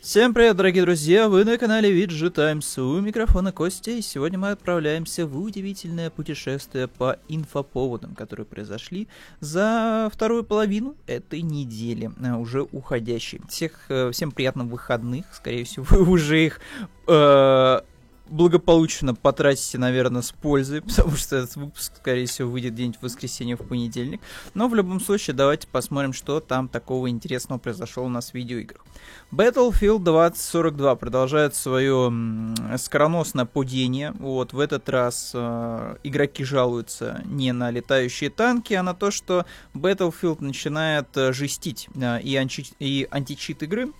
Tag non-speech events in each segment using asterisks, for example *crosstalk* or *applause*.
Всем привет, дорогие друзья! Вы на канале VG Times. У микрофона Костя, и сегодня мы отправляемся в удивительное путешествие по инфоповодам, которые произошли за вторую половину этой недели, э, уже уходящей. Всех, э, всем приятных выходных, скорее всего, *laughs* вы уже их э, благополучно потратите, наверное, с пользой, *laughs* потому что этот выпуск, скорее всего, выйдет день в воскресенье в понедельник. Но в любом случае, давайте посмотрим, что там такого интересного произошло у нас в видеоиграх. Battlefield 2042 продолжает свое скороносное падение. Вот, в этот раз э, игроки жалуются не на летающие танки, а на то, что Battlefield начинает э, жестить э, и, анчи- и античит игры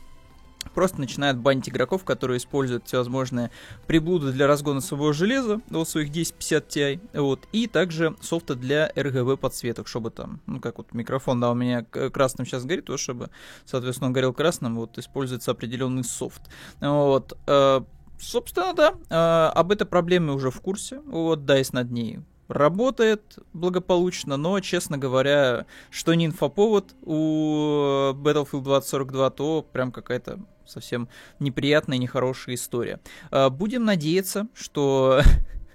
просто начинает банить игроков, которые используют всевозможные приблуды для разгона своего железа, вот своих 1050 Ti, вот, и также софта для RGB подсветок, чтобы там, ну, как вот микрофон, да, у меня красным сейчас горит, вот, чтобы, соответственно, он горел красным, вот, используется определенный софт, вот, э, собственно, да, э, об этой проблеме уже в курсе, вот, DICE над ней работает благополучно, но, честно говоря, что не инфоповод у Battlefield 2042, то прям какая-то совсем неприятная, нехорошая история. А, будем надеяться, что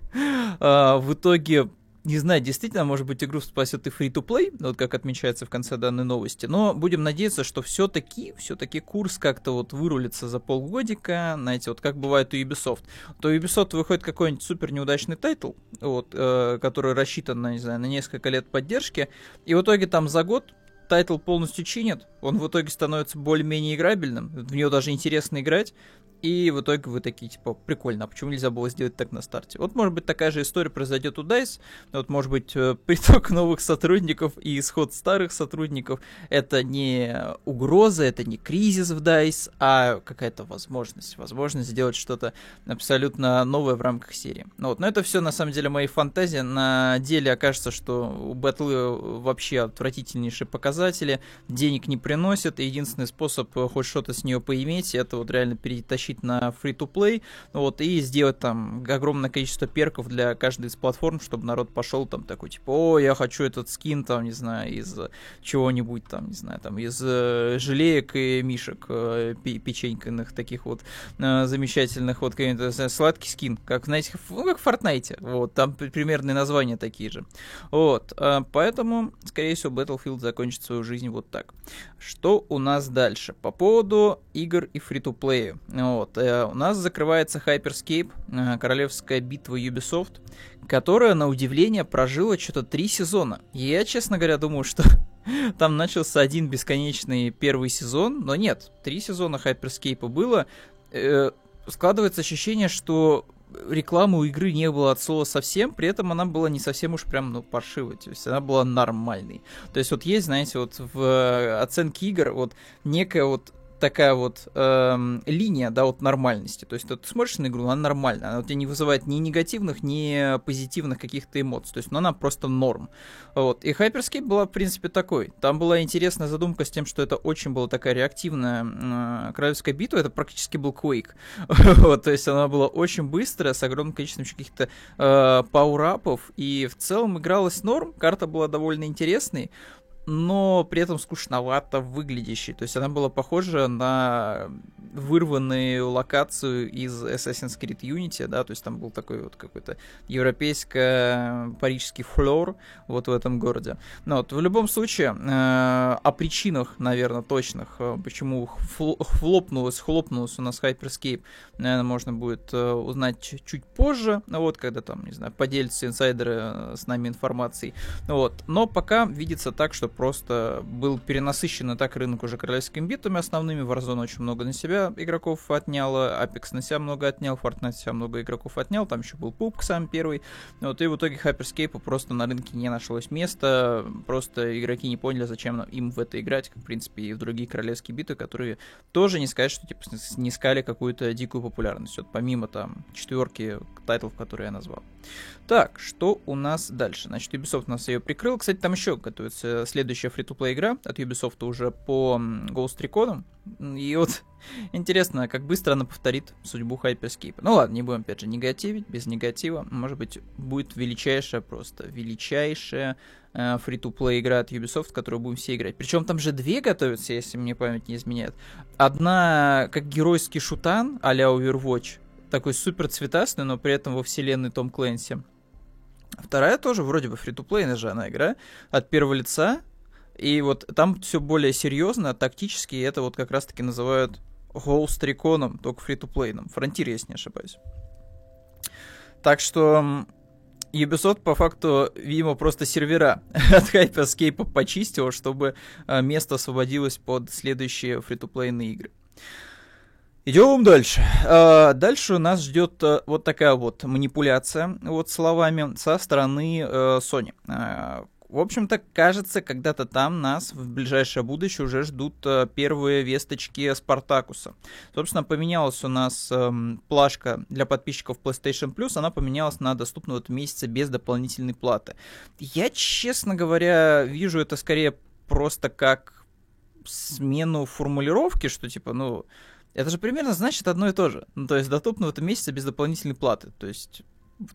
*laughs* а, в итоге не знаю, действительно, может быть, игру спасет и free-to-play, вот как отмечается в конце данной новости, но будем надеяться, что все-таки, все-таки курс как-то вот вырулится за полгодика, знаете, вот как бывает у Ubisoft. То у Ubisoft выходит какой-нибудь супер неудачный тайтл, вот, э, который рассчитан, на, не знаю, на несколько лет поддержки, и в итоге там за год тайтл полностью чинят, он в итоге становится более-менее играбельным, в него даже интересно играть, и в итоге вы такие, типа, прикольно, а почему нельзя было сделать так на старте? Вот, может быть, такая же история произойдет у DICE, вот, может быть, э, *laughs* приток новых сотрудников и исход старых сотрудников — это не угроза, это не кризис в DICE, а какая-то возможность, возможность сделать что-то абсолютно новое в рамках серии. Ну, вот, но это все, на самом деле, мои фантазии. На деле окажется, что у Battle вообще отвратительнейшие показатели, денег не приносит, и единственный способ э, хоть что-то с нее поиметь, это вот реально перетащить на free-to-play, вот, и сделать там огромное количество перков для каждой из платформ, чтобы народ пошел там такой, типа, о, я хочу этот скин, там, не знаю, из чего-нибудь, там, не знаю, там, из э, желеек и мишек э, таких вот э, замечательных, вот, какой-то сладкий скин, как, знаете, ну, как в Fortnite, вот, там примерные названия такие же, вот, поэтому, скорее всего, Battlefield закончит свою жизнь вот так. Что у нас дальше? По поводу игр и фри-то-плея. Вот. Э, у нас закрывается Hyperscape, э, королевская битва Ubisoft, которая, на удивление, прожила что-то три сезона. Я, честно говоря, думаю, что *laughs* там начался один бесконечный первый сезон, но нет, три сезона Hyperscape было. Э, складывается ощущение, что рекламы у игры не было от слова совсем, при этом она была не совсем уж прям, ну, паршивой, то есть она была нормальной. То есть вот есть, знаете, вот в э, оценке игр вот некая вот такая вот эм, линия, да, вот нормальности. То есть ты смотришь на игру, она нормальная, она у тебя не вызывает ни негативных, ни позитивных каких-то эмоций. То есть, ну, она просто норм. Вот. И Hyperscape была, в принципе, такой. Там была интересная задумка с тем, что это очень была такая реактивная э, королевская битва. Это практически был Quake. *laughs* вот, то есть она была очень быстрая, с огромным количеством каких-то э, пауэрапов. И в целом игралась норм. Карта была довольно интересной но при этом скучновато выглядящей. То есть она была похожа на вырванную локацию из Assassin's Creed Unity, да, то есть там был такой вот какой-то европейско-парижский флор вот в этом городе. Но вот в любом случае, э, о причинах, наверное, точных, э, почему хлопнулось, хлопнулось у нас Hyperscape, наверное, можно будет э, узнать чуть позже, вот, когда там, не знаю, поделятся инсайдеры э, с нами информацией. Вот. Но пока видится так, что просто был перенасыщен и так рынок уже королевскими битами основными. Warzone очень много на себя игроков отняла, Apex на себя много отнял, Fortnite на себя много игроков отнял, там еще был PUBG сам первый. Вот, и в итоге Hyperscape просто на рынке не нашлось места, просто игроки не поняли, зачем им в это играть, как, в принципе, и в другие королевские битвы, которые тоже не сказать, что типа не искали какую-то дикую популярность. Вот помимо там четверки тайтлов, которые я назвал. Так, что у нас дальше? Значит, Ubisoft нас ее прикрыл. Кстати, там еще готовится следующий следующая фри-то-плей игра от Ubisoft уже по Ghost Recon. И вот *laughs* интересно, как быстро она повторит судьбу Hyperscape. Ну ладно, не будем опять же негативить, без негатива. Может быть, будет величайшая просто, величайшая э, фри-то-плей игра от Ubisoft, которую будем все играть. Причем там же две готовятся, если мне память не изменяет. Одна как геройский шутан а-ля Overwatch, такой супер цветастый, но при этом во вселенной Том Клэнси. Вторая тоже вроде бы фри-то-плейная же она игра от первого лица. И вот там все более серьезно, тактически, это вот как раз-таки называют Recon, только фри-то-плейном. Фронтир, если не ошибаюсь. Так что Ubisoft по факту, видимо, просто сервера *laughs* от Hyperscape почистил, чтобы а, место освободилось под следующие фри-то-плейные игры. Идем дальше. А, дальше нас ждет а, вот такая вот манипуляция вот словами со стороны э, Sony. В общем-то, кажется, когда-то там нас в ближайшее будущее уже ждут э, первые весточки Спартакуса. Собственно, поменялась у нас эм, плашка для подписчиков PlayStation Plus, она поменялась на доступную вот месяца без дополнительной платы. Я, честно говоря, вижу это скорее просто как смену формулировки, что типа, ну, это же примерно значит одно и то же. Ну, то есть доступно в этом месяце без дополнительной платы. То есть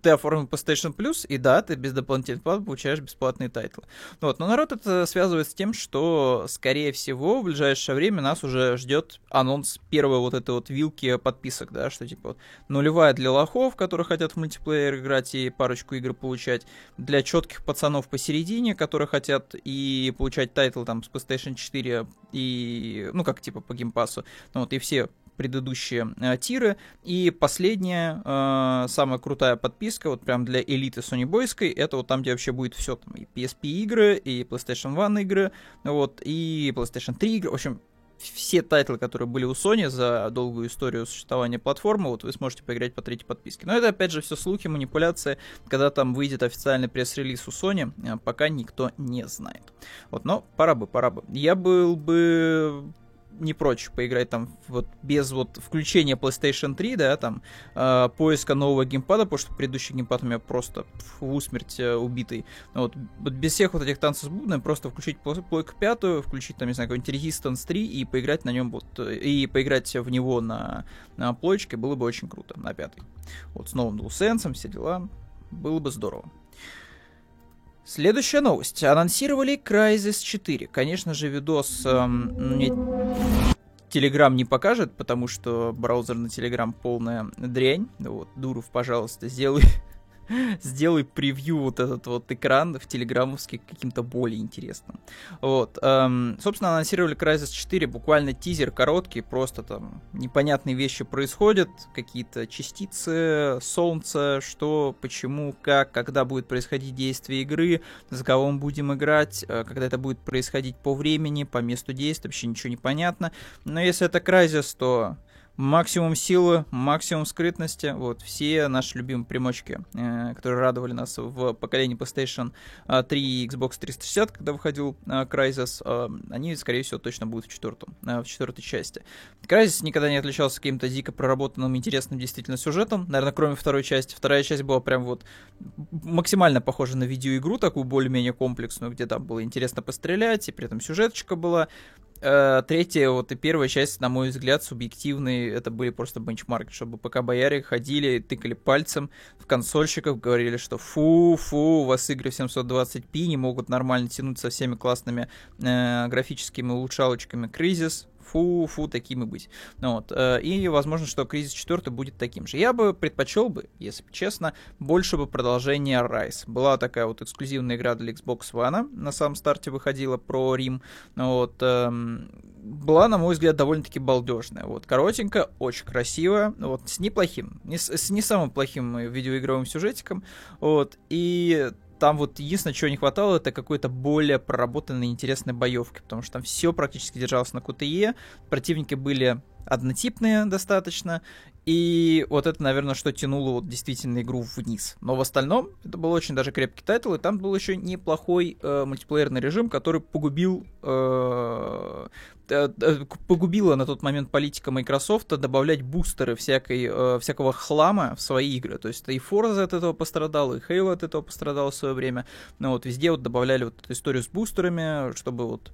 ты оформил PlayStation Plus, и да, ты без дополнительной платы получаешь бесплатные тайтлы. Вот, но народ это связывает с тем, что, скорее всего, в ближайшее время нас уже ждет анонс первой вот этой вот вилки подписок, да, что типа вот нулевая для лохов, которые хотят в мультиплеер играть и парочку игр получать, для четких пацанов посередине, которые хотят и получать тайтл там с PlayStation 4 и, ну, как типа по геймпасу, ну вот, и все предыдущие э, тиры. И последняя, э, самая крутая подписка, вот прям для элиты Boyской, это вот там, где вообще будет все, там и PSP игры, и PlayStation 1 игры, вот, и PlayStation 3 игры, в общем, все тайтлы, которые были у Sony за долгую историю существования платформы, вот вы сможете поиграть по третьей подписке. Но это опять же все слухи, манипуляции, когда там выйдет официальный пресс-релиз у Sony, э, пока никто не знает. Вот, но пора бы, пора бы. Я был бы не прочь поиграть там вот без вот включения PlayStation 3, да, там э, поиска нового геймпада, потому что предыдущий геймпад у меня просто в усмерть э, убитый. Вот, вот без всех вот этих танцев с бубном просто включить плойку пятую, включить там, не знаю, какой-нибудь Resistance 3 и поиграть на нем вот, и поиграть в него на, на плойчике было бы очень круто, на пятый. Вот с новым DualSense, все дела, было бы здорово. Следующая новость. Анонсировали Crysis 4. Конечно же, видос эм, Telegram не покажет, потому что браузер на Telegram полная дрянь. Вот, Дуров, пожалуйста, сделай *laughs* сделай превью вот этот вот экран в телеграммовский каким-то более интересным. Вот. Эм, собственно, анонсировали Crysis 4, буквально тизер короткий, просто там непонятные вещи происходят, какие-то частицы солнца, что, почему, как, когда будет происходить действие игры, за кого мы будем играть, э, когда это будет происходить по времени, по месту действия, вообще ничего не понятно. Но если это Crysis, то максимум силы, максимум скрытности. Вот, все наши любимые примочки, э, которые радовали нас в поколении PlayStation 3 и Xbox 360, когда выходил э, Crysis, э, они, скорее всего, точно будут в, четвертом, э, в четвертой части. Crysis никогда не отличался каким-то дико проработанным, интересным действительно сюжетом, наверное, кроме второй части. Вторая часть была прям вот максимально похожа на видеоигру, такую более-менее комплексную, где там было интересно пострелять, и при этом сюжеточка была. Э, третья вот и первая часть, на мой взгляд, субъективные, это были просто бенчмарки, чтобы пока бояре ходили, тыкали пальцем в консольщиков, говорили, что фу-фу, у вас игры в 720p не могут нормально тянуть со всеми классными э, графическими улучшалочками. Кризис, фу-фу, такими быть. Ну, вот. Э, и возможно, что Кризис 4 будет таким же. Я бы предпочел бы, если честно, больше бы продолжения Rise. Была такая вот эксклюзивная игра для Xbox One, на самом старте выходила про Рим. Ну, вот. Эм, была, на мой взгляд, довольно-таки балдежная. Вот, коротенькая, очень красивая, вот, с неплохим, не, с не самым плохим видеоигровым сюжетиком, вот, и там вот единственное, чего не хватало, это какой-то более проработанной интересной боевки, потому что там все практически держалось на QTE, противники были однотипные достаточно, И вот это, наверное, что тянуло вот действительно игру вниз. Но в остальном это был очень даже крепкий тайтл, и там был еще неплохой э, мультиплеерный режим, который погубил э, э, э погубила на тот момент политика Microsoft добавлять бустеры всякой, э, всякого хлама в свои игры. То есть и Forza от этого пострадал, и Halo от этого пострадал в свое время. Но вот везде вот добавляли вот эту историю с бустерами, чтобы вот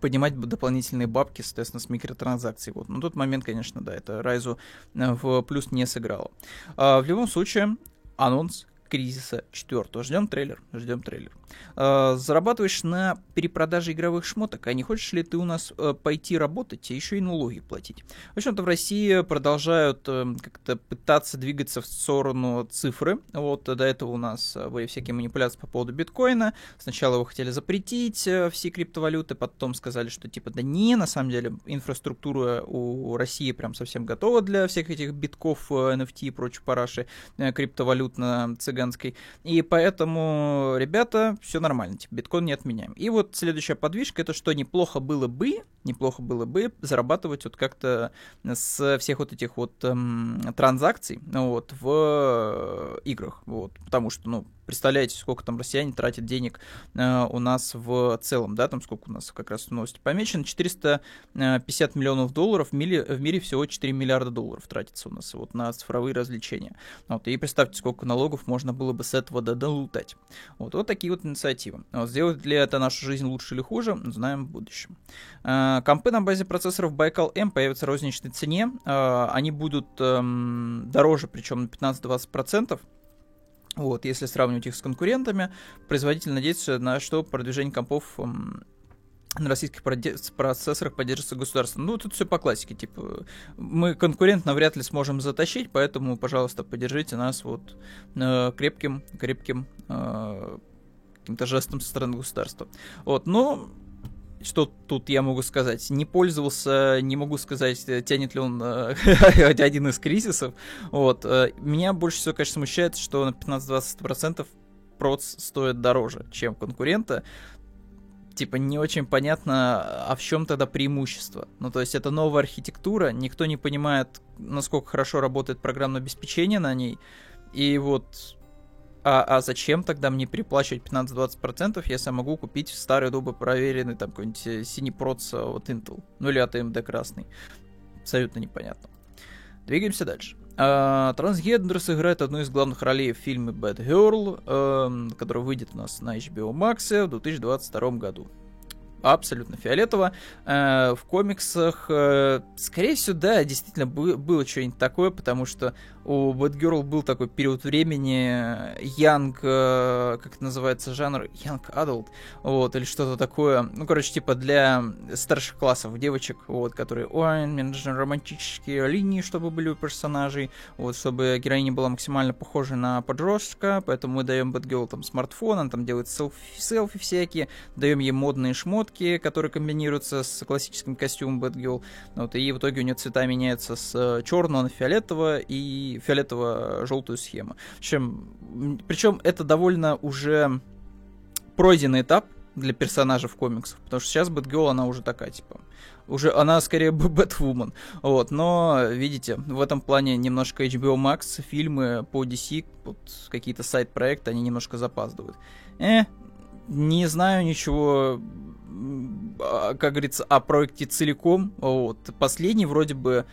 поднимать дополнительные бабки, соответственно, с микротранзакций. Вот. На тот момент, конечно, да, это Райзу э, в плюс не сыграло. А, в любом случае, анонс кризиса 4. Ждем трейлер, ждем трейлер. Э, зарабатываешь на перепродаже игровых шмоток, а не хочешь ли ты у нас э, пойти работать и еще и налоги платить? В общем-то, в России продолжают э, как-то пытаться двигаться в сторону цифры. Вот до этого у нас были всякие манипуляции по поводу биткоина. Сначала его хотели запретить все криптовалюты, потом сказали, что типа да не, на самом деле инфраструктура у России прям совсем готова для всех этих битков, NFT и прочей параши криптовалютно-цыганской. И поэтому, ребята, все нормально, типа, биткоин не отменяем. И вот следующая подвижка, это что неплохо было бы, неплохо было бы зарабатывать вот как-то с всех вот этих вот эм, транзакций вот, в играх, вот, потому что, ну, представляете, сколько там россияне тратят денег э, у нас в целом, да, там сколько у нас как раз новости помечено, 450 миллионов долларов, в мире, в мире всего 4 миллиарда долларов тратится у нас вот на цифровые развлечения. Вот, и представьте, сколько налогов можно было бы с этого долутать. Вот, вот такие вот инициативы. Вот, сделать ли это нашу жизнь лучше или хуже, знаем в будущем. Э, компы на базе процессоров Baikal M появятся в розничной цене, э, они будут э, дороже, причем на 15-20%. Вот, если сравнивать их с конкурентами, производитель надеется на что продвижение компов эм, на российских процессорах поддерживается государством. Ну, тут все по классике, типа, мы конкурент навряд ли сможем затащить, поэтому, пожалуйста, поддержите нас вот э, крепким, крепким э, каким-то жестом со стороны государства. Вот, но что тут я могу сказать? Не пользовался, не могу сказать, тянет ли он э, *laughs* один из кризисов. Вот. Э, меня больше всего, конечно, смущает, что на 15-20% проц стоит дороже, чем конкурента. Типа, не очень понятно, а в чем тогда преимущество. Ну, то есть, это новая архитектура, никто не понимает, насколько хорошо работает программное обеспечение на ней. И вот а, а зачем тогда мне переплачивать 15-20%, если я могу купить старый, добрый, проверенный, там, какой-нибудь э, синий проц от Intel, ну или от AMD красный. Абсолютно непонятно. Двигаемся дальше. А, Трансгендер сыграет одну из главных ролей в фильме Bad Girl, который выйдет у нас на HBO Max в 2022 году абсолютно фиолетово. Э, в комиксах, э, скорее всего, да, действительно было что-нибудь такое, потому что у Batgirl был такой период времени Young, э, как это называется жанр, Young Adult, вот, или что-то такое, ну, короче, типа для старших классов девочек, вот, которые, ой, мне нужны романтические линии, чтобы были у персонажей, вот, чтобы героиня была максимально похожа на подростка, поэтому мы даем Batgirl там смартфон, она там делает селфи, селфи всякие, даем ей модные шмотки, которые комбинируются с классическим костюмом Batgirl, вот, и в итоге у нее цвета меняются с черного на фиолетового, и фиолетово-желтую схему. Причем, причем это довольно уже пройденный этап для персонажей в комиксах, потому что сейчас Бэтгерл, она уже такая, типа, уже она скорее Бэтвумен, вот, но, видите, в этом плане немножко HBO Max, фильмы по DC, вот, какие-то сайт-проекты, они немножко запаздывают. Э, не знаю ничего, а, как говорится, о проекте целиком, вот, последний вроде бы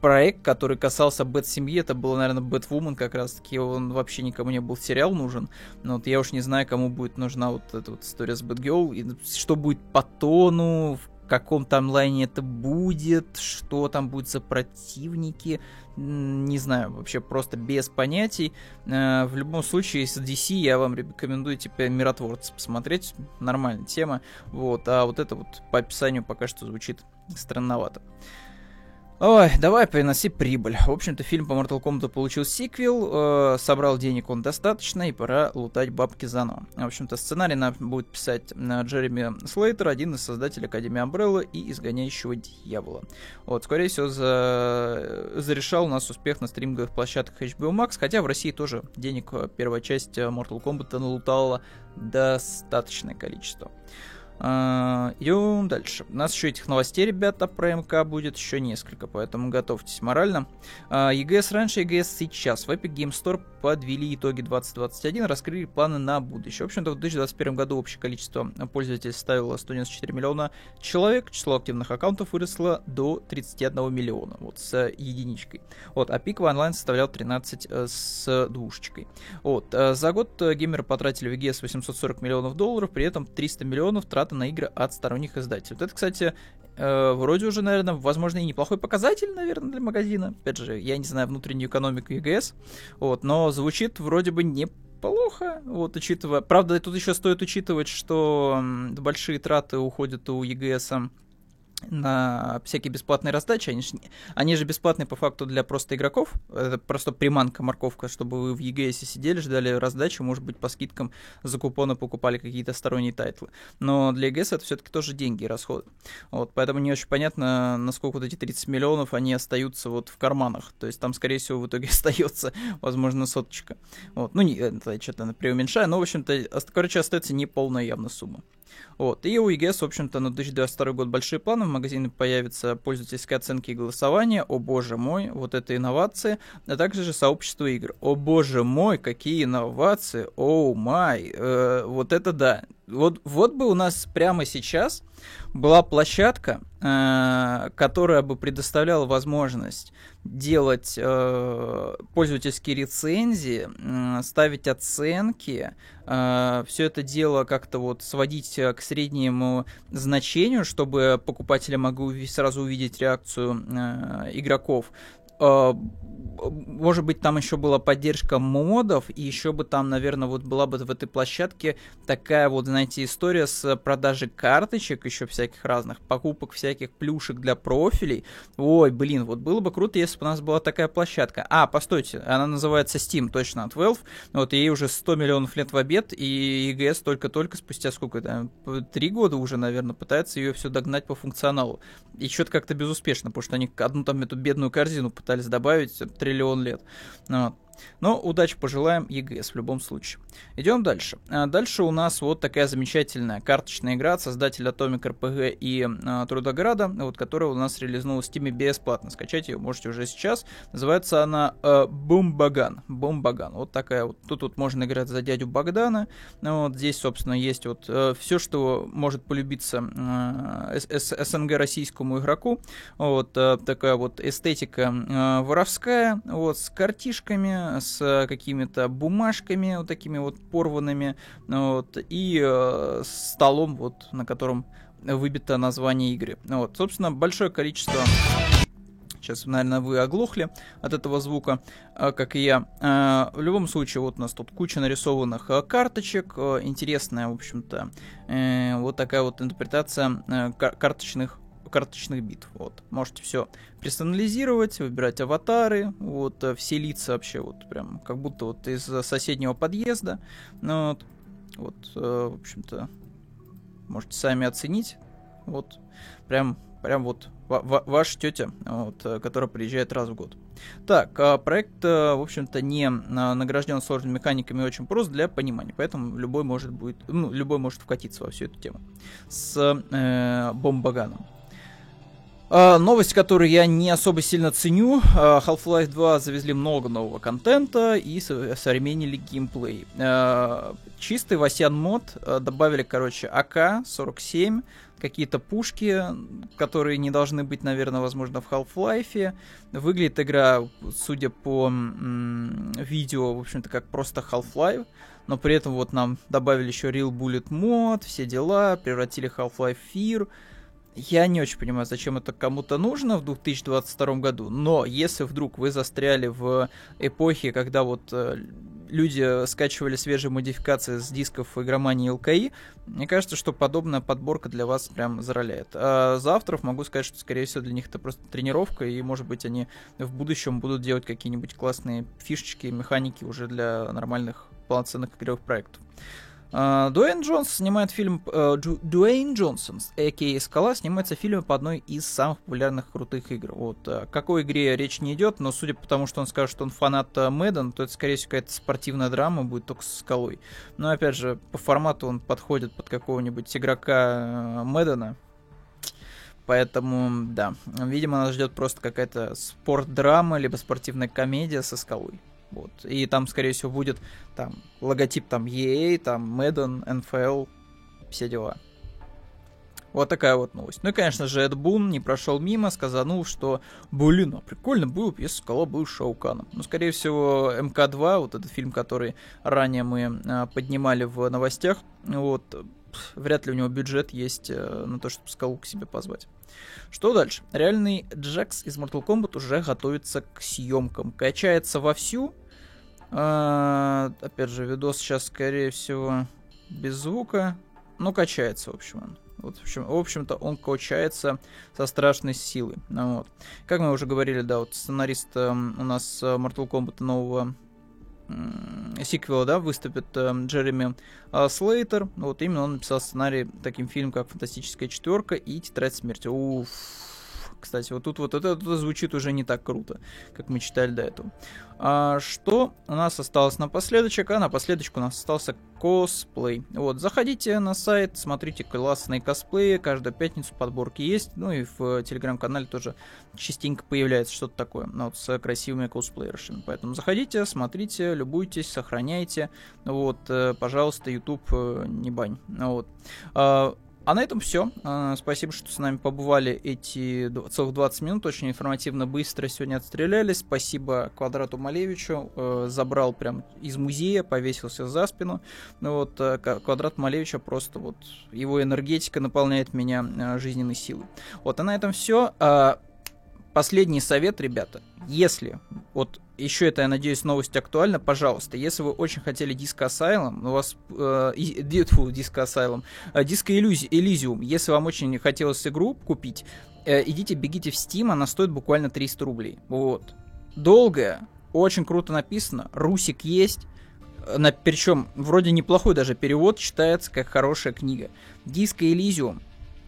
проект, который касался Бэт-семьи, это был, наверное, Бэтвумен как раз-таки, он вообще никому не был сериал нужен, но вот я уж не знаю, кому будет нужна вот эта вот история с Бэтгелл, и что будет по тону, каком таймлайне это будет, что там будет за противники, не знаю, вообще просто без понятий. Э, в любом случае, если DC, я вам рекомендую, типа, Миротворцы посмотреть, нормальная тема, вот, а вот это вот по описанию пока что звучит странновато. Ой, давай приноси прибыль. В общем-то, фильм по Mortal Kombat получил сиквел, э, собрал денег он достаточно, и пора лутать бабки заново. В общем-то, сценарий нам будет писать э, Джереми Слейтер, один из создателей Академии Амбрелла и Изгоняющего Дьявола. Вот, скорее всего, за... зарешал у нас успех на стриминговых площадках HBO Max, хотя в России тоже денег э, первая часть э, Mortal Kombat налутала достаточное количество. Идем дальше. У нас еще этих новостей, ребята, про МК будет еще несколько, поэтому готовьтесь морально. А, EGS раньше, EGS сейчас. В Epic Game Store подвели итоги 2021, раскрыли планы на будущее. В общем-то, в 2021 году общее количество пользователей составило 194 миллиона человек, число активных аккаунтов выросло до 31 миллиона, вот, с единичкой. Вот, а пик в онлайн составлял 13 э, с двушечкой. Вот, э, за год э, геймеры потратили в EGS 840 миллионов долларов, при этом 300 миллионов трат траты на игры от сторонних издателей. Вот это, кстати, э, вроде уже, наверное, возможно, и неплохой показатель, наверное, для магазина. Опять же, я не знаю внутреннюю экономику EGS, вот, но звучит вроде бы неплохо, вот, учитывая... Правда, тут еще стоит учитывать, что большие траты уходят у EGS на всякие бесплатные раздачи. Они же, они же бесплатные по факту для просто игроков. Это просто приманка, морковка, чтобы вы в EGS сидели, ждали раздачи, может быть, по скидкам за купоны покупали какие-то сторонние тайтлы. Но для EGS это все-таки тоже деньги и расходы. Вот, поэтому не очень понятно, насколько вот эти 30 миллионов, они остаются вот в карманах. То есть там, скорее всего, в итоге *laughs* остается, возможно, соточка. Вот. Ну, не, это что-то преуменьшаю, но, в общем-то, короче, остается неполная явно сумма. Вот. И у EGS, в общем-то, на 2022 год большие планы. В магазине появятся пользовательские оценки и голосования. О боже мой, вот это инновации. А также же сообщество игр. О боже мой, какие инновации. Оу oh май. Э, вот это да. Вот, вот бы у нас прямо сейчас была площадка, э, которая бы предоставляла возможность делать э, пользовательские рецензии, ставить оценки, э, все это дело как-то вот сводить к среднему значению, чтобы покупатели могли сразу увидеть реакцию игроков. Э, может быть, там еще была поддержка модов, и еще бы там, наверное, вот была бы в этой площадке такая вот, знаете, история с продажей карточек, еще всяких разных, покупок всяких плюшек для профилей. Ой, блин, вот было бы круто, если бы у нас была такая площадка. А, постойте, она называется Steam, точно, от Valve. Вот ей уже 100 миллионов лет в обед, и EGS только-только спустя сколько там, три года уже, наверное, пытается ее все догнать по функционалу. И что-то как-то безуспешно, потому что они одну там эту бедную корзину пытались добавить, триллион лет. Вот. Но удачи пожелаем EGS в любом случае. Идем дальше. А дальше у нас вот такая замечательная карточная игра от создателя Atomic RPG и а, Трудограда, вот, которая у нас реализовалась в Steam бесплатно. Скачать ее можете уже сейчас. Называется она э, Бумбаган. Бумбаган. Вот такая вот. Тут вот можно играть за дядю Богдана. Вот здесь, собственно, есть вот э, все, что может полюбиться э, СНГ российскому игроку. Вот э, такая вот эстетика э, воровская, вот с картишками, с какими-то бумажками вот такими вот порванными, вот, и э, столом, вот, на котором выбито название игры. Вот, собственно, большое количество... Сейчас, наверное, вы оглохли от этого звука, э, как и я. Э, в любом случае, вот у нас тут куча нарисованных э, карточек. Интересная, в общем-то, вот такая вот интерпретация карточных карточных битв. Вот. Можете все персонализировать, выбирать аватары, вот, э, все лица вообще, вот, прям, как будто вот из соседнего подъезда. Ну, вот, вот э, в общем-то, можете сами оценить. Вот, прям, прям вот ваша тетя, вот, э, которая приезжает раз в год. Так, а проект, в общем-то, не награжден сложными механиками, очень прост для понимания, поэтому любой может будет, ну, любой может вкатиться во всю эту тему с э, бомбаганом. Uh, новость, которую я не особо сильно ценю. Uh, Half-Life 2 завезли много нового контента и современнили геймплей. Uh, чистый Васян мод добавили, короче, АК-47, какие-то пушки, которые не должны быть, наверное, возможно, в Half-Life. Выглядит игра, судя по м- видео, в общем-то, как просто Half-Life. Но при этом вот нам добавили еще Real Bullet мод, все дела, превратили Half-Life Fear я не очень понимаю, зачем это кому-то нужно в 2022 году, но если вдруг вы застряли в эпохе, когда вот э, люди скачивали свежие модификации с дисков игромании ЛКИ, мне кажется, что подобная подборка для вас прям зароляет. А завтра могу сказать, что, скорее всего, для них это просто тренировка, и, может быть, они в будущем будут делать какие-нибудь классные фишечки, механики уже для нормальных полноценных игровых проектов. Uh, Дуэйн Джонс снимает фильм... Uh, Дуэйн Джонсон, а.к.а. Скала, снимается в фильме по одной из самых популярных крутых игр. Вот. О какой игре речь не идет, но судя по тому, что он скажет, что он фанат uh, Мэдден, то это, скорее всего, какая-то спортивная драма будет только с Скалой. Но, опять же, по формату он подходит под какого-нибудь игрока Мэддена, Поэтому, да, видимо, нас ждет просто какая-то спорт-драма, либо спортивная комедия со скалой. Вот. И там, скорее всего, будет там логотип там EA, там Madden, NFL, все дела. Вот такая вот новость. Ну и, конечно же, Эд Бун не прошел мимо, сказанул, что, блин, а прикольно было бы, если Скала был Шауканом. Ну, скорее всего, МК-2, вот этот фильм, который ранее мы а, поднимали в новостях, вот, вряд ли у него бюджет есть а, на то, чтобы Скалу к себе позвать. Что дальше? Реальный Джекс из Mortal Kombat уже готовится к съемкам. Качается вовсю. А, опять же, видос сейчас, скорее всего, без звука. Но качается, в общем, он. Вот, в, общем, в общем-то, он качается со страшной силой. Ну, вот. Как мы уже говорили, да, вот сценарист э, у нас э, Mortal Kombat нового сиквела, да, выступит э, Джереми э, Слейтер. Вот именно он написал сценарий таким фильмом, как «Фантастическая четверка» и «Тетрадь смерти». Уф, кстати, вот тут вот это, это звучит уже не так круто, как мы читали до этого. А что у нас осталось напоследочек? А напоследочек у нас остался косплей. Вот, заходите на сайт, смотрите классные косплеи, каждую пятницу подборки есть, ну и в телеграм-канале тоже частенько появляется что-то такое, ну, вот, с красивыми косплеершами. Поэтому заходите, смотрите, любуйтесь, сохраняйте. Вот, э, пожалуйста, YouTube э, не бань. Вот. А, а на этом все. А, спасибо, что с нами побывали эти целых 20 минут. Очень информативно, быстро сегодня отстрелялись. Спасибо Квадрату Малевичу. Э, забрал прям из музея, повесился за спину. Ну вот э, Квадрат Малевича просто вот его энергетика наполняет меня э, жизненной силой. Вот, а на этом все. А, последний совет, ребята. Если вот еще это, я надеюсь, новость актуальна, пожалуйста, если вы очень хотели Disco Asylum, у вас э, Disco Asylum, э, Elysium, если вам очень хотелось игру купить, э, идите, бегите в Steam, она стоит буквально 300 рублей. Вот. Долгая, очень круто написано, русик есть, на, причем вроде неплохой даже перевод, читается как хорошая книга. Disco Elysium,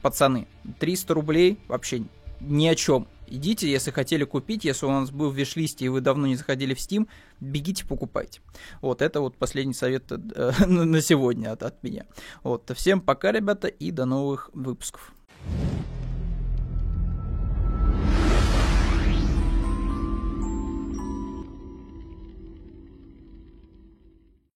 пацаны, 300 рублей вообще ни о чем идите, если хотели купить, если у нас был в виш-листе и вы давно не заходили в Steam, бегите, покупайте. Вот, это вот последний совет э, *laughs* на сегодня от, от меня. Вот, всем пока, ребята, и до новых выпусков.